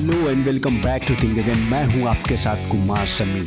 Hello and welcome back to thing again. मैं हूँ आपके साथ कुमार समी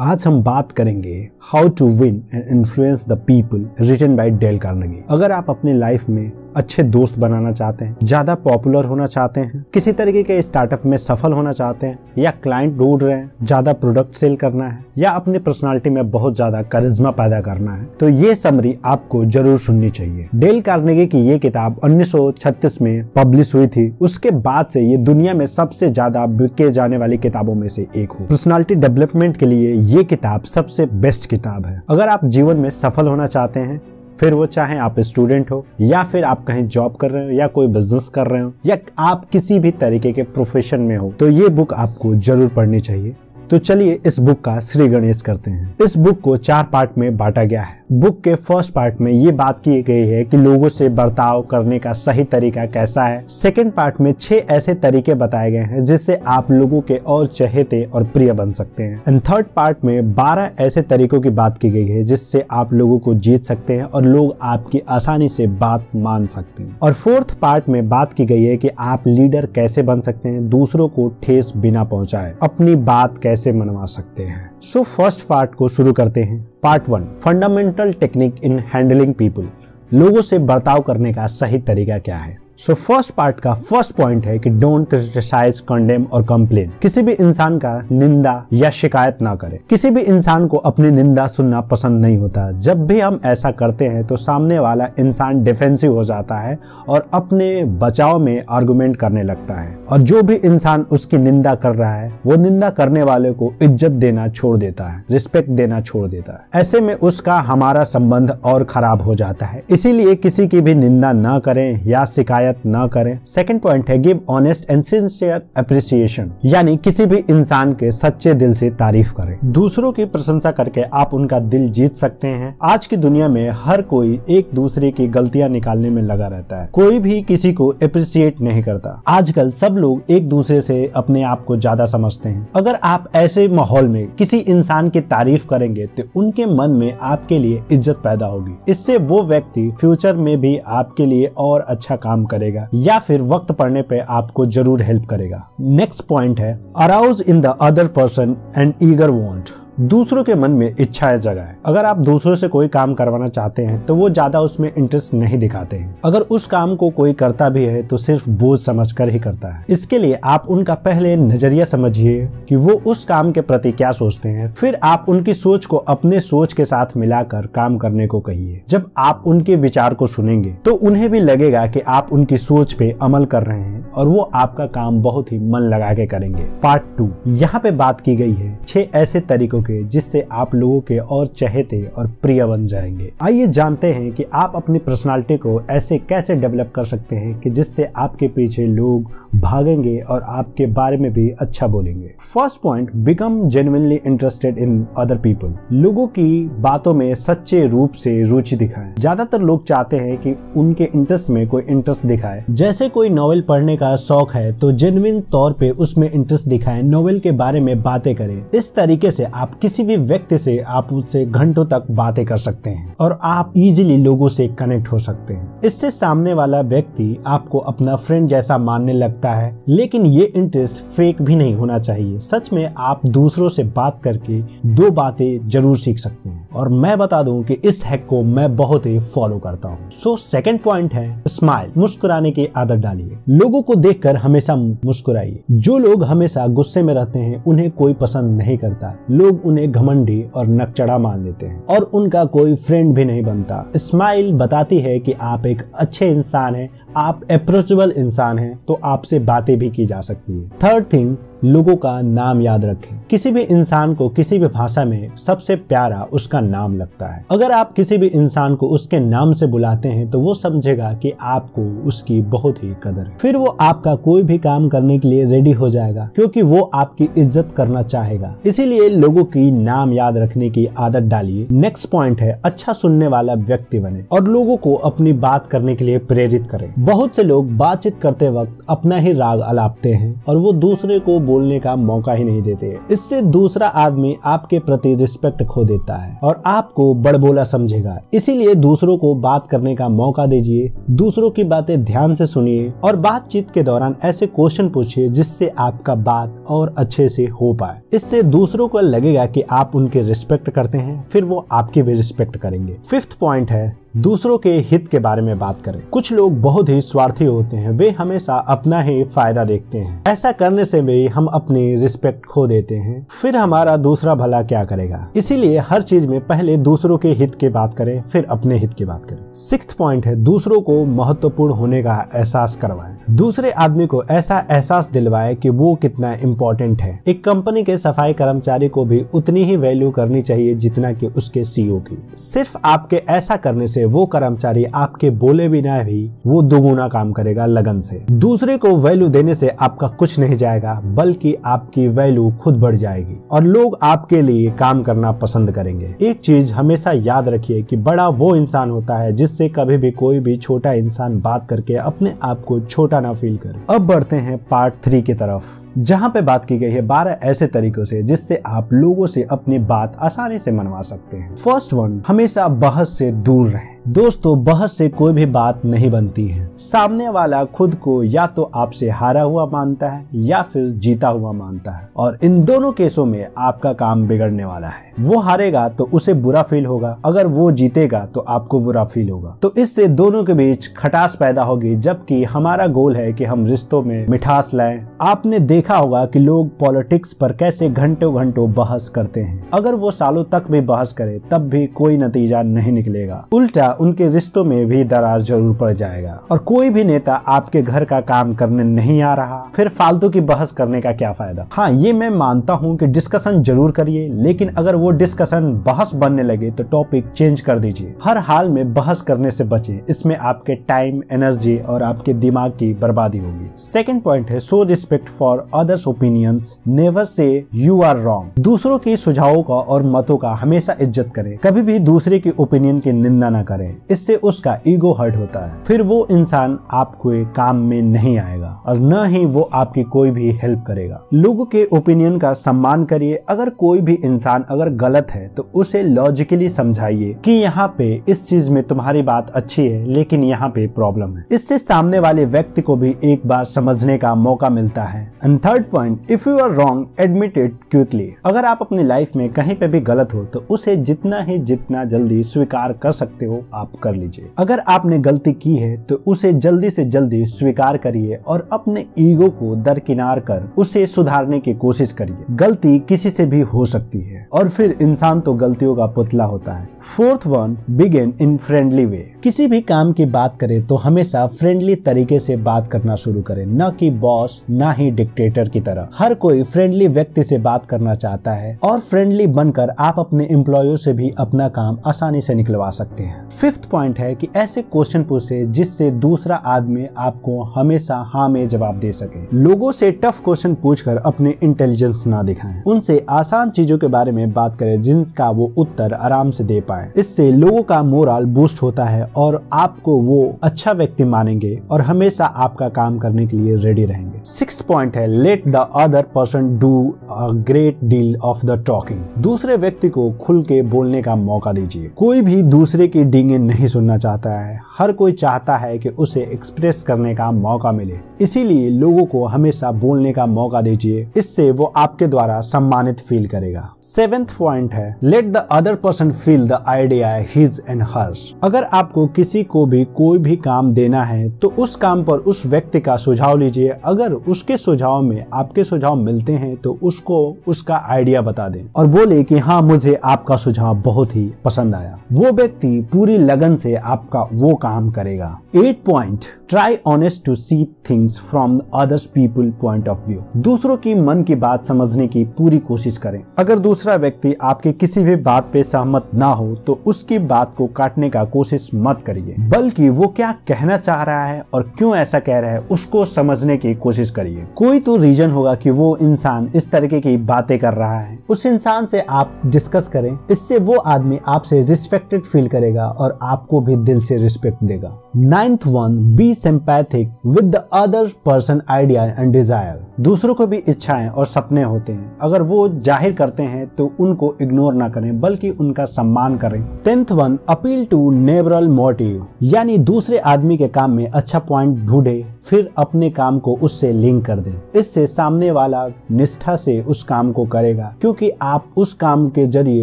आज हम बात करेंगे how to win and influence the people written by Dale Carnegie अगर आप अपने लाइफ में अच्छे दोस्त बनाना चाहते हैं, ज़्यादा पॉपुलर होना चाहते हैं, किसी तरीके के स्टार्टअप में सफल होना चाहते हैं, या क्लाइंट ढूंढ रहे हैं, ज़्यादा प्रोडक्ट सेल करना है, या अपनी पर्सनालिटी में बहुत ज़्यादा करिश्मा पैदा करना है तो ये समरी आपको ज़रूर सुननी चाहिए। डेल कार्नेगी की ये किताब 1936 में पब्लिश हुई थी। उसके बाद से ये दुनिया में सबसे ज़्यादा बिके जाने वाली किताबों में से एक हो पर्सनालिटी डेवलपमेंट के लिए ये किताब सबसे बेस्ट किताब है। अगर आप जीवन में सफल होना चाहते हैं फिर वो चाहे आप स्टूडेंट हो, या फिर आप कहीं जॉब कर रहे हो, या कोई बिज़नेस कर रहे हो, या आप किसी भी तरीके के प्रोफेशन में हो तो ये बुक आपको ज़रूर पढ़नी चाहिए। तो चलिए इस बुक का श्री गणेश करते हैं। इस बुक को चार पार्ट में बांटा गया है। बुक के फ़र्स्ट पार्ट में ये बात की गई है कि लोगों से बर्ताव करने का सही तरीका कैसा है। सेकेंड पार्ट में छह ऐसे तरीके बताए गए हैं जिससे आप लोगों के और चहेते और प्रिय बन सकते हैं। एंड थर्ड पार्ट में बारह ऐसे तरीकों की बात की गई है जिससे आप लोगों को जीत सकते हैं और लोग आपकी आसानी से बात मान सकते हैं। और फोर्थ पार्ट में बात की गई है कि आप लीडर कैसे बन सकते हैं, दूसरों को ठेस बिना पहुँचाए। अपनी बात कैसे कैसे मनवा सकते हैं? सो फ़र्स्ट पार्ट को शुरू करते हैं। Part one fundamental technique in handling people लोगों से बर्ताव करने का सही तरीका क्या है? सो फ़र्स्ट पार्ट का फ़र्स्ट पॉइंट है कि डोंट क्रिटिसाइज कंडेम और कंप्लेन किसी भी इंसान का निंदा या शिकायत ना करें। किसी भी इंसान को अपनी निंदा सुनना पसंद नहीं होता। जब भी हम ऐसा करते हैं तो सामने वाला इंसान डिफेंसिव हो जाता है और अपने बचाव में आर्गुमेंट करने लगता है। और जो भी इंसान उसकी निंदा कर रहा है, वो निंदा करने वाले को इज़्ज़त देना छोड़ देता है रिस्पेक्ट देना छोड़ देता है। ऐसे में उसका हमारा संबंध और खराब हो जाता है। इसीलिए किसी की भी निंदा न करें या शिकायत शिकायत ना करें। सेकंड पॉइंट है give honest and sincere appreciation यानी किसी भी इंसान के सच्चे दिल से तारीफ़ करें। दूसरों की प्रशंसा करके आप उनका दिल जीत सकते हैं। आज की दुनिया में हर कोई एक दूसरे की गलतियाँ निकालने में लगा रहता है। कोई भी किसी को अप्रिसिएट नहीं करता। आजकल सब लोग एक दूसरे से अपने आप को ज़्यादा समझते हैं। अगर आप ऐसे माहौल में किसी इंसान की तारीफ़ करेंगे तो उनके मन में आपके लिए इज़्ज़त पैदा होगी। इससे वो व्यक्ति फ्यूचर में भी आपके लिए और अच्छा काम करेगा। करेगा, या फिर वक्त पड़ने पे आपको ज़रूर हेल्प करेगा। नेक्स्ट पॉइंट है arouse in the other person and eager want दूसरों के मन में इच्छाएँ जगाए। अगर आप दूसरों से कोई काम करवाना चाहते हैं तो वो ज़्यादा उसमें इंटरेस्ट नहीं दिखाते हैं। अगर उस काम को कोई करता भी है तो सिर्फ़ बोझ समझकर ही करता है। इसके लिए आप उनका पहले नज़रिया समझिए कि वो उस काम के प्रति क्या सोचते हैं। फिर आप उनकी सोच को अपने सोच के साथ मिलाकर काम करने को कहिए। जब आप उनके विचार को सुनेंगे तो उन्हें भी लगेगा कि आप उनकी सोच पे अमल कर रहे हैं और वो आपका काम बहुत ही मन लगा के करेंगे। पार्ट टू, यहाँ पे बात की गई है, छह ऐसे तरीकों के जिससे आप लोगों के और चहेते और प्रिय बन जाएँगे। आइए जानते हैं कि आप अपनी पर्सनालिटी को ऐसे कैसे डेवलप कर सकते हैं कि जिससे आपके पीछे लोग भागेंगे और आपके बारे में भी अच्छा बोलेंगे। First point become genuinely interested in other people लोगों की बातों में सच्चे रूप से रुचि दिखाएँ। ज़्यादातर लोग चाहते हैं कि उनके इंटरेस्ट में कोई इंटरेस्ट दिखाए। जैसे कोई नॉवेल पढ़ने का शौक है तो जेन्युइन तौर पे उसमें इंटरेस्ट दिखाएँ नॉवेल के बारे में बातें करें। इस तरीके से आप किसी भी व्यक्ति से आप उससे घंटों तक बातें कर सकते हैं और आप इजिली लोगों से कनेक्ट हो सकते हैं। इससे सामने वाला व्यक्ति आपको अपना फ्रेंड जैसा मानने लगता है, लेकिन ये इंटरेस्ट फेक भी नहीं होना चाहिए। सच में आप दूसरों से बात करके दो बातें ज़रूर सीख सकते हैं। और मैं बता दूँ कि इस हैक को मैं बहुत ही फॉलो करता हूँ। सो सेकंड पॉइंट है स्माइल मुस्कुराने की आदत डालिए। लोगों को देखकर हमेशा मुस्कुराइए। जो लोग हमेशा गुस्से में रहते हैं, उन्हें कोई पसंद नहीं करता। लोग उन्हें घमंडी और नकचड़ा मान लेते हैं और उनका कोई फ्रेंड भी नहीं बनता। स्माइल बताती है कि आप एक अच्छे इंसान हैं आप अप्रोचेबल इंसान हैं तो आपसे बातें भी की जा सकती है। थर्ड थिंग लोगों का नाम याद रखें। किसी भी इंसान को किसी भी भाषा में सबसे प्यारा उसका नाम लगता है। अगर आप किसी भी इंसान को उसके नाम से बुलाते हैं तो वो समझेगा कि आपको उसकी बहुत ही कदर है। फिर वो आपका कोई भी काम करने के लिए रेडी हो जाएगा, क्योंकि वो आपकी इज़्ज़त करना चाहेगा। इसीलिए लोगों की नाम याद रखने की आदत डालिए। नेक्स्ट पॉइंट है अच्छा सुनने वाला व्यक्ति बने और लोगों को अपनी बात करने के लिए प्रेरित करें। बहुत से लोग बातचीत करते वक्त अपना ही राग अलापते हैं और वो दूसरे को बोलने का मौका ही नहीं देते। इससे दूसरा आदमी आपके प्रति रिस्पेक्ट खो देता है और आपको बड़बोला समझेगा। इसीलिए दूसरों को बात करने का मौका दीजिए, दूसरों की बातें ध्यान से सुनिए और बातचीत के दौरान ऐसे क्वेश्चन पूछिए जिससे आपका बात और अच्छे से हो पाए। इससे दूसरों को लगेगा कि आप उनके रिस्पेक्ट करते हैं, फिर वो आपकी भी रिस्पेक्ट करेंगे। फिफ्थ पॉइंट है दूसरों के हित के बारे में बात करें। कुछ लोग बहुत ही स्वार्थी होते हैं। वे हमेशा अपना ही फ़ायदा देखते हैं। ऐसा करने से भी हम अपनी रिस्पेक्ट खो देते हैं। फिर हमारा दूसरा भला क्या करेगा? इसीलिए हर चीज़ में पहले दूसरों के हित की बात करें, फिर अपने हित की बात करें। सिक्स पॉइंट है, दूसरों को महत्वपूर्ण होने का एहसास करवाएँ। दूसरे आदमी को ऐसा एहसास दिलवाए कि वो कितना इम्पोर्टेंट है। एक कंपनी के सफ़ाई कर्मचारी को भी उतनी ही वैल्यू करनी चाहिए जितना कि उसके सीईओ की। सिर्फ़ आपके ऐसा करने से वो कर्मचारी आपके बोले बिना भी वो दोगुना काम करेगा लगन से। दूसरे को वैल्यू देने से आपका कुछ नहीं जाएगा, बल्कि आपकी वैल्यू खुद बढ़ जाएगी और लोग आपके लिए काम करना पसंद करेंगे। एक चीज़ हमेशा याद रखिए कि बड़ा वो इंसान होता है जिससे कभी भी कोई भी छोटा इंसान बात करके अपने आप को छोटा ना फील करें। अब बढ़ते हैं पार्ट थ्री की तरफ़। जहाँ पे बात की गई है बारह ऐसे तरीकों से जिससे आप लोगों से अपनी बात आसानी से मनवा सकते हैं। फ़र्स्ट वन हमेशा बहस से दूर रहें। दोस्तों, बहस से कोई भी बात नहीं बनती है। सामने वाला खुद को या तो आपसे हारा हुआ मानता है या फिर जीता हुआ मानता है। और इन दोनों केसों में आपका काम बिगड़ने वाला है। वो हारेगा तो उसे बुरा फील होगा। अगर वो जीतेगा तो आपको बुरा फील होगा। तो इससे दोनों के बीच खटास पैदा होगी, जबकि हमारा गोल है कि हम रिश्तों में मिठास लाएँ। आपने देखा होगा कि लोग पॉलिटिक्स पर कैसे घंटों घंटों बहस करते हैं। अगर वो सालों तक भी बहस करे, तब भी कोई नतीजा नहीं निकलेगा। उल्टा उनके रिश्तों में भी दरार ज़रूर पड़ जाएगा। और कोई भी नेता आपके घर का काम करने नहीं आ रहा, फिर फालतू की बहस करने का क्या फ़ायदा? हाँ ये मैं मानता हूँ कि डिस्कशन ज़रूर करिए, लेकिन अगर वो डिस्कशन बहस बनने लगे तो टॉपिक चेंज कर दीजिए। हर हाल में बहस करने से बचे। इसमें आपके टाइम एनर्जी और आपके दिमाग की बर्बादी होगी। सेकेंड पॉइंट है so respect for others opinions never say you are wrong दूसरों के सुझावों का और मतों का हमेशा इज़्ज़त करें। कभी भी दूसरे की ओपिनियन की निंदा न करें। इससे उसका ईगो हर्ट होता है। फिर वो इंसान आपको काम में नहीं आएगा और न ही वो आपकी कोई भी हेल्प करेगा। लोगों के ओपिनियन का सम्मान करिए। अगर कोई भी इंसान अगर गलत है तो उसे लॉजिकली समझाइए कि यहाँ पे इस चीज़ में तुम्हारी बात अच्छी है, लेकिन यहाँ पे प्रॉब्लम है। इससे सामने वाले व्यक्ति को भी एक बार समझने का मौका मिलता है। And third point if you are wrong admit it अगर आप अपनी लाइफ में कहीं पे भी गलत हो तो उसे जितना ही जितना जल्दी स्वीकार कर सकते हो, आप कर लीजिए। अगर आपने गलती की है तो उसे जल्दी से जल्दी स्वीकार करिए और अपने ईगो को दरकिनार कर उसे सुधारने की कोशिश करिए। गलती किसी से भी हो सकती है। और फिर इंसान तो गलतियों का पुतला होता है। Fourth one begin in friendly way किसी भी काम की बात करें तो हमेशा फ्रेंडली तरीके से बात करना शुरू करें। न कि बॉस न ही डिक्टेटर की तरह। हर कोई फ्रेंडली व्यक्ति से बात करना चाहता है और फ्रेंडली बनकर आप अपने एम्प्लॉयों से भी अपना काम आसानी से निकलवा सकते हैं। फिफ्थ पॉइंट है कि ऐसे क्वेश्चन पूछे जिससे दूसरा आदमी आपको हमेशा हाँ में जवाब दे सके। लोगों से टफ क्वेश्चन पूछकर अपने इंटेलिजेंस ना दिखाएँ। उनसे आसान चीज़ों के बारे में बात करें जिनका वो उत्तर आराम से दे पाए। इससे लोगों का मोरल बूस्ट होता है और आपको वो अच्छा व्यक्ति मानेंगे और हमेशा आपका काम करने के लिए रेडी रहेंगे। सिक्स पॉइंट है let the other person do great deal of the talking दूसरे व्यक्ति को खुल के बोलने का मौका दीजिए। कोई भी दूसरे की डींगे नहीं सुनना चाहता है। हर कोई चाहता है कि उसे एक्सप्रेस करने का मौका मिले। इसीलिए लोगों को हमेशा बोलने का मौका दीजिए। इससे वो आपके द्वारा सम्मानित फील करेगा। सेवेंथ पॉइंट है let the other person feel the idea his and hers अगर आपको किसी को भी कोई भी काम देना है तो उस काम पर उस व्यक्ति का सुझाव लीजिए। अगर उसके सुझाव में आपके सुझाव मिलते हैं तो उसको उसका आइडिया बता दें और बोले कि हाँ मुझे आपका सुझाव बहुत ही पसंद आया। वो व्यक्ति पूरी लगन से आपका वो काम करेगा। Eight point try honest to see things from others people point of view दूसरों की मन की बात समझने की पूरी कोशिश करें। अगर दूसरा व्यक्ति आपके किसी भी बात पे सहमत ना हो तो उसकी बात को काटने का कोशिश मत करिए। बल्कि वो क्या कहना चाह रहा है और क्यों ऐसा कह रहा है, उसको समझने की कोशिश करिए। कोई तो रीजन होगा कि वो इंसान इस तरीके की बातें कर रहा है। उस इंसान से आप डिस्कस करें। इससे वो आदमी आपसे रिस्पेक्टेड फील करेगा और आपको भी दिल से रिस्पेक्ट देगा। Ninth one be sympathetic with the other person idea and desire दूसरों को भी इच्छाएँ और सपने होते हैं। अगर वो ज़ाहिर करते हैं तो उनको इग्नोर ना करें, बल्कि उनका सम्मान करें। Tenth one appeal to nobler motive यानी दूसरे आदमी के काम में अच्छा पॉइंट ढूंढे, फिर अपने काम को उससे लिंक कर दे। इससे सामने वाला निष्ठा से उस काम को करेगा, क्योंकि आप उस काम के ज़रिए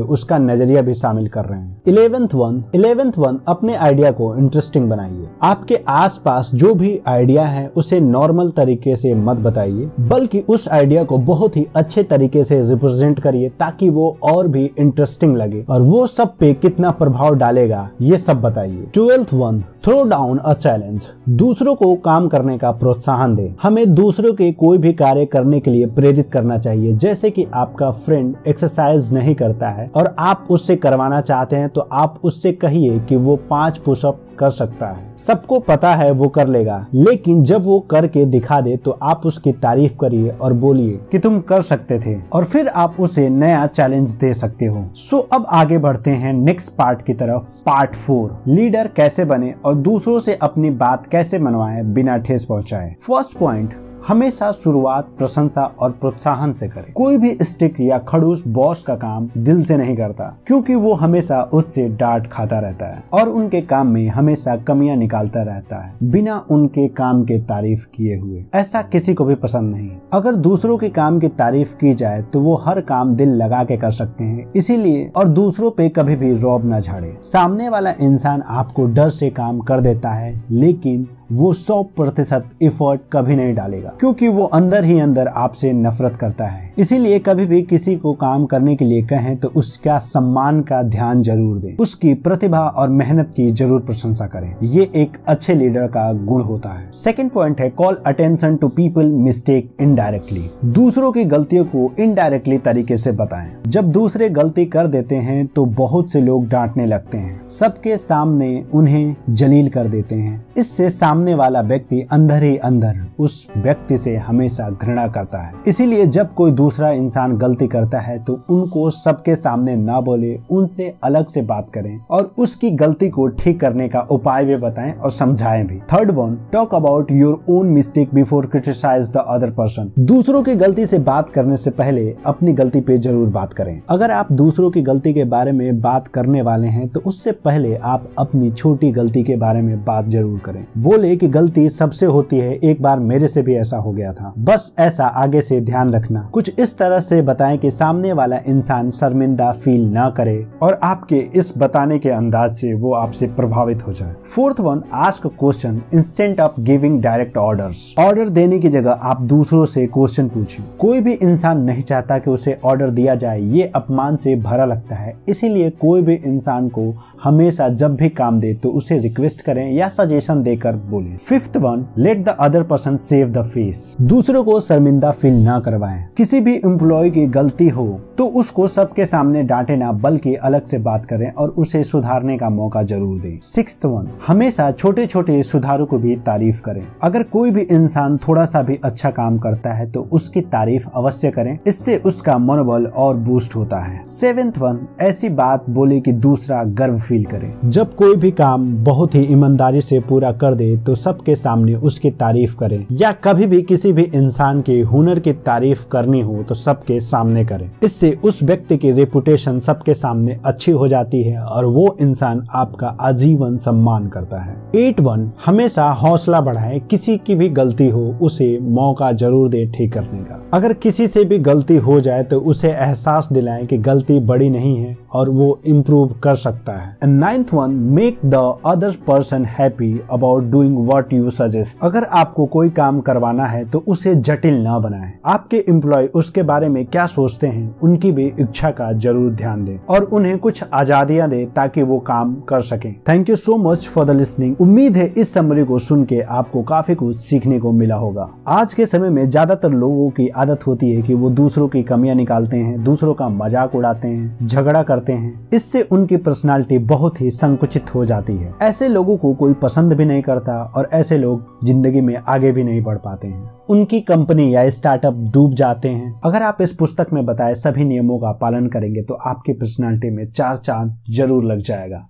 उसका नज़रिया भी शामिल कर रहे हैं। इलेवेंथ वन इलेवेंथ वन अपने आइडिया को इंटरेस्टिंग बनाइए। आपके आसपास जो भी आइडिया है, उसे नॉर्मल तरीके से मत बताइए, बल्कि उस आइडिया को बहुत ही अच्छे तरीके से रिप्रेजेंट करिए, ताकि वो और भी इंटरेस्टिंग लगे। और वो सब पे कितना प्रभाव डालेगा, ये सब बताइए। Twelfth one throw down a challenge दूसरों को काम करने का प्रोत्साहन दे। हमें दूसरों के कोई भी कार्य करने के लिए प्रेरित करना चाहिए। जैसे कि आपका फ्रेंड एक्सरसाइज नहीं करता है और आप उससे करवाना चाहते हैं तो आप उससे कहिए कि वो पाँच पुशअप कर सकता है। सबको पता है वो कर लेगा। लेकिन जब वो करके दिखा दे तो आप उसकी तारीफ़ करिए और बोलिए कि तुम कर सकते थे और फिर आप उसे नया चैलेंज दे सकते हो। सो अब आगे बढ़ते हैं नेक्स्ट पार्ट की तरफ़। पार्ट फोर लीडर कैसे बने और दूसरों से अपनी बात कैसे मनवाए बिना ठेस पहुँचाए। फ़र्स्ट पॉइंट हमेशा शुरुआत प्रशंसा और प्रोत्साहन से करें। कोई भी स्टिक या खड़ूस बॉस का काम दिल से नहीं करता, क्योंकि वो हमेशा उससे डांट खाता रहता है और उनके काम में हमेशा कमियाँ निकालता रहता है, बिना उनके काम के तारीफ़ किए हुए। ऐसा किसी को भी पसंद नहीं। अगर दूसरों के काम की तारीफ़ की जाए तो वो हर काम दिल लगा के कर सकते हैं। इसीलिए और दूसरों पे कभी भी रौब न झाड़े। सामने वाला इंसान आपको डर से काम कर देता है, लेकिन वो सौ प्रतिशत इफर्ट कभी नहीं डालेगा, क्योंकि वो अंदर ही अंदर आपसे नफरत करता है। इसीलिए कभी भी किसी को काम करने के लिए कहें तो उसका सम्मान का ध्यान ज़रूर दें। उसकी प्रतिभा और मेहनत की ज़रूर प्रशंसा करें। ये एक अच्छे लीडर का गुण होता है। सेकेंड पॉइंट है call attention to people mistake indirectly दूसरों की गलतियों को इनडायरेक्टली तरीके से बताएँ। जब दूसरे गलती कर देते हैं तो बहुत से लोग डांटने लगते हैं। सबके सामने उन्हें जलील कर देते हैं। इससे वाला व्यक्ति अंदर ही अंदर उस व्यक्ति से हमेशा घृणा करता है। इसीलिए जब कोई दूसरा इंसान गलती करता है तो उनको सबके सामने ना बोले, उनसे अलग से बात करें और उसकी गलती को ठीक करने का उपाय भी बताएँ और समझाएँ भी। Third one talk about your own mistake before criticize the other person दूसरों की गलती से बात करने से पहले अपनी गलती पे ज़रूर बात करें। अगर आप दूसरों की गलती के बारे में बात करने वाले हैं तो उससे पहले आप अपनी छोटी गलती के बारे में बात ज़रूर करें। बोले कि गलती सबसे होती है, एक बार मेरे से भी ऐसा हो गया था। बस ऐसा आगे से ध्यान रखना। कुछ इस तरह से बताएँ कि सामने वाला इंसान शर्मिंदा फील ना करे और आपके इस बताने के अंदाज से वो आपसे प्रभावित हो जाए। Fourth one ask question instead of giving direct order order देने की जगह आप दूसरों से क्वेश्चन पूछिए कोई भी इंसान नहीं चाहता कि उसे ऑर्डर दिया जाए, ये अपमान से भरा लगता है। इसीलिए कोई भी इंसान को हमेशा जब भी काम दे तो उसे रिक्वेस्ट करें या सजेशन देकर बोले fifth one let the other person save the face दूसरों को शर्मिंदा फील ना करवाएँ। किसी भी एम्प्लॉय की गलती हो तो उसको सबके सामने डांटे ना, बल्कि अलग से बात करें और उसे सुधारने का मौका ज़रूर दें। सिक्स वन हमेशा छोटे छोटे सुधारों को भी तारीफ़ करें। अगर कोई भी इंसान थोड़ा सा भी अच्छा काम करता है तो उसकी तारीफ़ अवश्य करें। इससे उसका मनोबल और बूस्ट होता है। सेवेंथ वन ऐसी बात बोले कि दूसरा गर्व फील करे। जब कोई भी काम बहुत ही ईमानदारी से पूरा कर दे तो सबके सामने उसकी तारीफ़ करें। या कभी भी किसी भी इंसान के हुनर की तारीफ़ करनी हो तो सबके सामने करें। इससे उस व्यक्ति की रेपुटेशन सबके सामने अच्छी हो जाती है और वो इंसान आपका आजीवन सम्मान करता है। एट वन, हमेशा हौसला बढ़ाए। किसी की भी गलती हो, उसे मौका ज़रूर दे ठीक करने का। अगर किसी से भी गलती हो जाए तो उसे एहसास दिलाए कि गलती बड़ी नहीं है और वो इम्प्रूव कर सकता है। Ninth one make the other person happy about doing what you suggest अगर आपको कोई काम करवाना है तो उसे जटिल ना बनाएँ। आपके एम्प्लॉय उसके बारे में क्या सोचते हैं, उनकी भी इच्छा का ज़रूर ध्यान दें और उन्हें कुछ आजादियाँ दें ताकि वो काम कर सकें। Thank you so much for the listening उम्मीद है इस समरी को सुन के आपको काफ़ी कुछ सीखने को मिला होगा। आज के समय में ज़्यादातर लोगों की आदत होती है कि वो दूसरों की कमियाँ निकालते हैं, दूसरों का मज़ाक उड़ाते हैं, झगड़ा करते हैं। इससे उनकी पर्सनालिटी बहुत ही संकुचित हो जाती है। ऐसे लोगों को कोई पसंद भी नहीं करता और ऐसे लोग ज़िंदगी में आगे भी नहीं बढ़ पाते हैं। उनकी कंपनी या स्टार्टअप डूब जाते हैं। अगर आप इस पुस्तक में बताए सभी नियमों का पालन करेंगे तो आपकी पर्सनैलिटी में चार चाँद ज़रूर लग जाएगा।